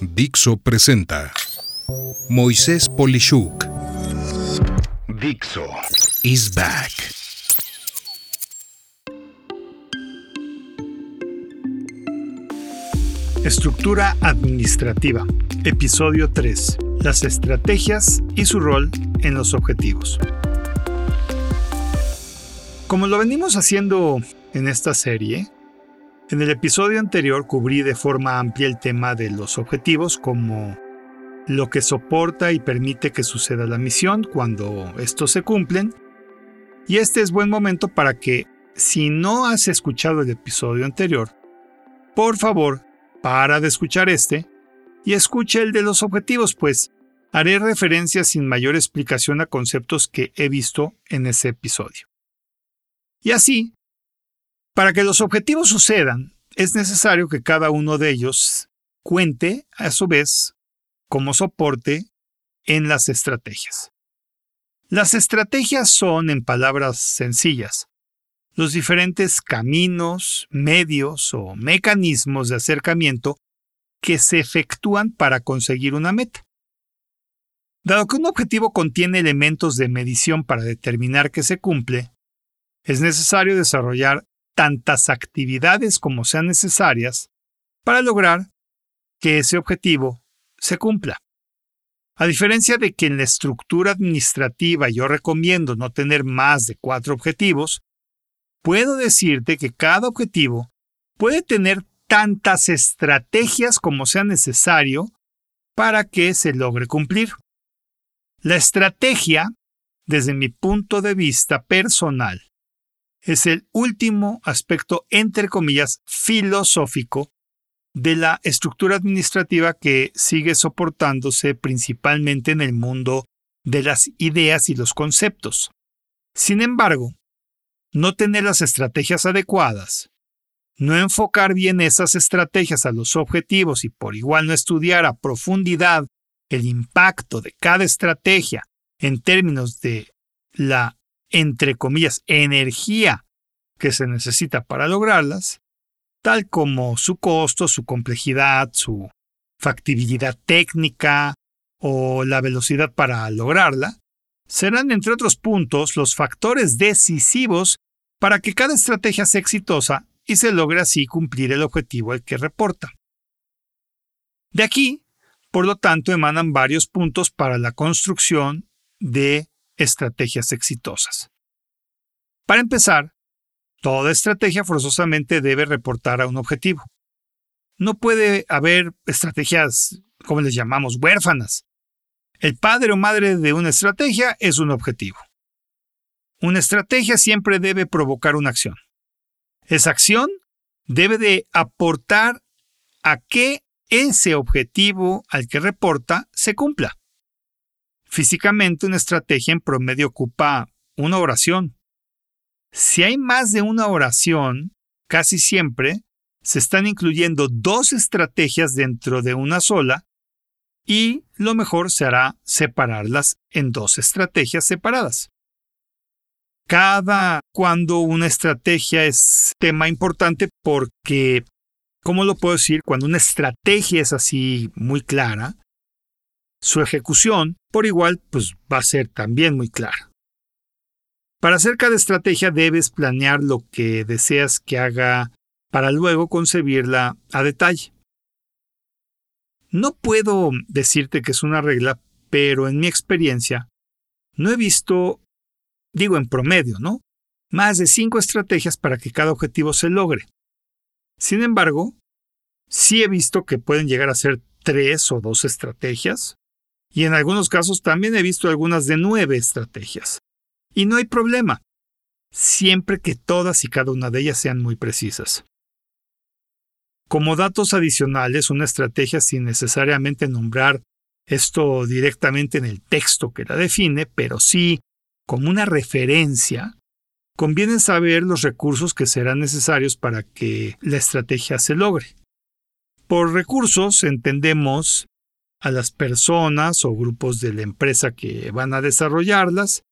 Dixo presenta Moisés Polishuk. Dixo is back. Estructura administrativa. Episodio 3. Las estrategias y su rol en los objetivos. Como lo venimos haciendo en esta serie, en el episodio anterior cubrí de forma amplia el tema de los objetivos como lo que soporta y permite que suceda la misión cuando estos se cumplen. Y este es buen momento para que, si no has escuchado el episodio anterior, por favor, para de escuchar este y escucha el de los objetivos, pues haré referencia sin mayor explicación a conceptos que he visto en ese episodio. Y así, para que los objetivos sucedan, es necesario que cada uno de ellos cuente, a su vez, como soporte en las estrategias. Las estrategias son, en palabras sencillas, los diferentes caminos, medios o mecanismos de acercamiento que se efectúan para conseguir una meta. Dado que un objetivo contiene elementos de medición para determinar que se cumple, es necesario desarrollar tantas actividades como sean necesarias para lograr que ese objetivo se cumpla. A diferencia de que en la estructura administrativa yo recomiendo no tener más de cuatro objetivos, puedo decirte que cada objetivo puede tener tantas estrategias como sea necesario para que se logre cumplir. La estrategia, desde mi punto de vista personal, es el último aspecto, entre comillas, filosófico de la estructura administrativa que sigue soportándose principalmente en el mundo de las ideas y los conceptos. Sin embargo, no tener las estrategias adecuadas, no enfocar bien esas estrategias a los objetivos y por igual no estudiar a profundidad el impacto de cada estrategia en términos de la entre comillas, energía que se necesita para lograrlas, tal como su costo, su complejidad, su factibilidad técnica o la velocidad para lograrla, serán, entre otros puntos, los factores decisivos para que cada estrategia sea exitosa y se logre así cumplir el objetivo al que reporta. De aquí, por lo tanto, emanan varios puntos para la construcción de estrategias exitosas. Para empezar, toda estrategia forzosamente debe reportar a un objetivo. No puede haber estrategias, como les llamamos, huérfanas. El padre o madre de una estrategia es un objetivo. Una estrategia siempre debe provocar una acción. Esa acción debe de aportar a que ese objetivo al que reporta se cumpla. Físicamente, una estrategia en promedio ocupa una oración. Si hay más de una oración, casi siempre se están incluyendo dos estrategias dentro de una sola y lo mejor será separarlas en dos estrategias separadas. Cada cuando una estrategia es tema importante porque, ¿cómo lo puedo decir? Cuando una estrategia es así muy clara, su ejecución, por igual, pues va a ser también muy clara. Para hacer cada estrategia debes planear lo que deseas que haga para luego concebirla a detalle. No puedo decirte que es una regla, pero en mi experiencia no he visto, digo en promedio, ¿no? Más de cinco estrategias para que cada objetivo se logre. Sin embargo, sí he visto que pueden llegar a ser tres o dos estrategias, y en algunos casos también he visto algunas de nueve estrategias. Y no hay problema, siempre que todas y cada una de ellas sean muy precisas. Como datos adicionales, una estrategia sin necesariamente nombrar esto directamente en el texto que la define, pero sí como una referencia, conviene saber los recursos que serán necesarios para que la estrategia se logre. Por recursos entendemos a las personas o grupos de la empresa que van a desarrollarlas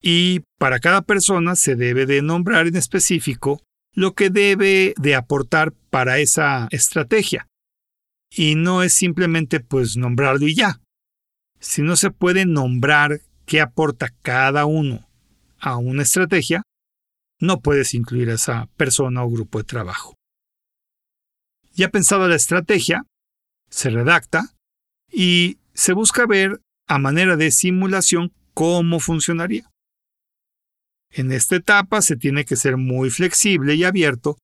y para cada persona se debe de nombrar en específico lo que debe de aportar para esa estrategia. Y no es simplemente pues nombrarlo y ya. Si no se puede nombrar qué aporta cada uno a una estrategia, no puedes incluir a esa persona o grupo de trabajo. Ya pensado la estrategia, se redacta y se busca ver a manera de simulación cómo funcionaría. En esta etapa se tiene que ser muy flexible y abierto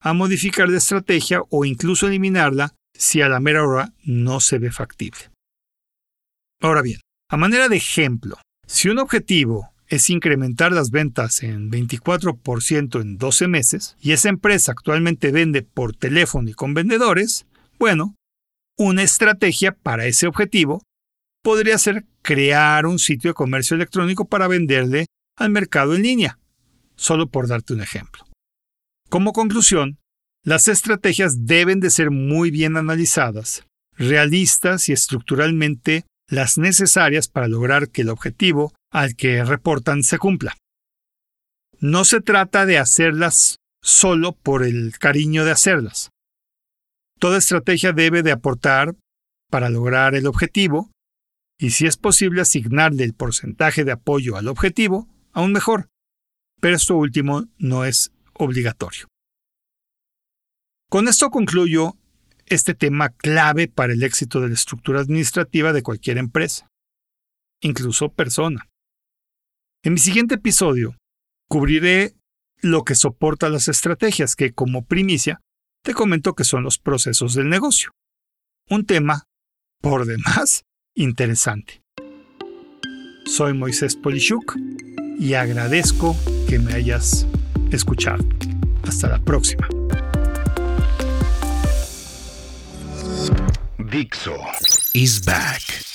a modificar la estrategia o incluso eliminarla si a la mera hora no se ve factible. Ahora bien, a manera de ejemplo, si un objetivo es incrementar las ventas en 24% en 12 meses y esa empresa actualmente vende por teléfono y con vendedores, bueno, una estrategia para ese objetivo podría ser crear un sitio de comercio electrónico para venderle al mercado en línea, solo por darte un ejemplo. Como conclusión, las estrategias deben de ser muy bien analizadas, realistas y estructuralmente las necesarias para lograr que el objetivo al que reportan se cumpla. No se trata de hacerlas solo por el cariño de hacerlas. Toda estrategia debe de aportar para lograr el objetivo y si es posible asignarle el porcentaje de apoyo al objetivo, aún mejor. Pero esto último no es obligatorio. Con esto concluyo este tema clave para el éxito de la estructura administrativa de cualquier empresa, incluso persona. En mi siguiente episodio, cubriré lo que soporta las estrategias, que como primicia te comento que son los procesos del negocio. Un tema, por demás, interesante. Soy Moisés Polishuk y agradezco que me hayas escuchado. Hasta la próxima. Dixo is back.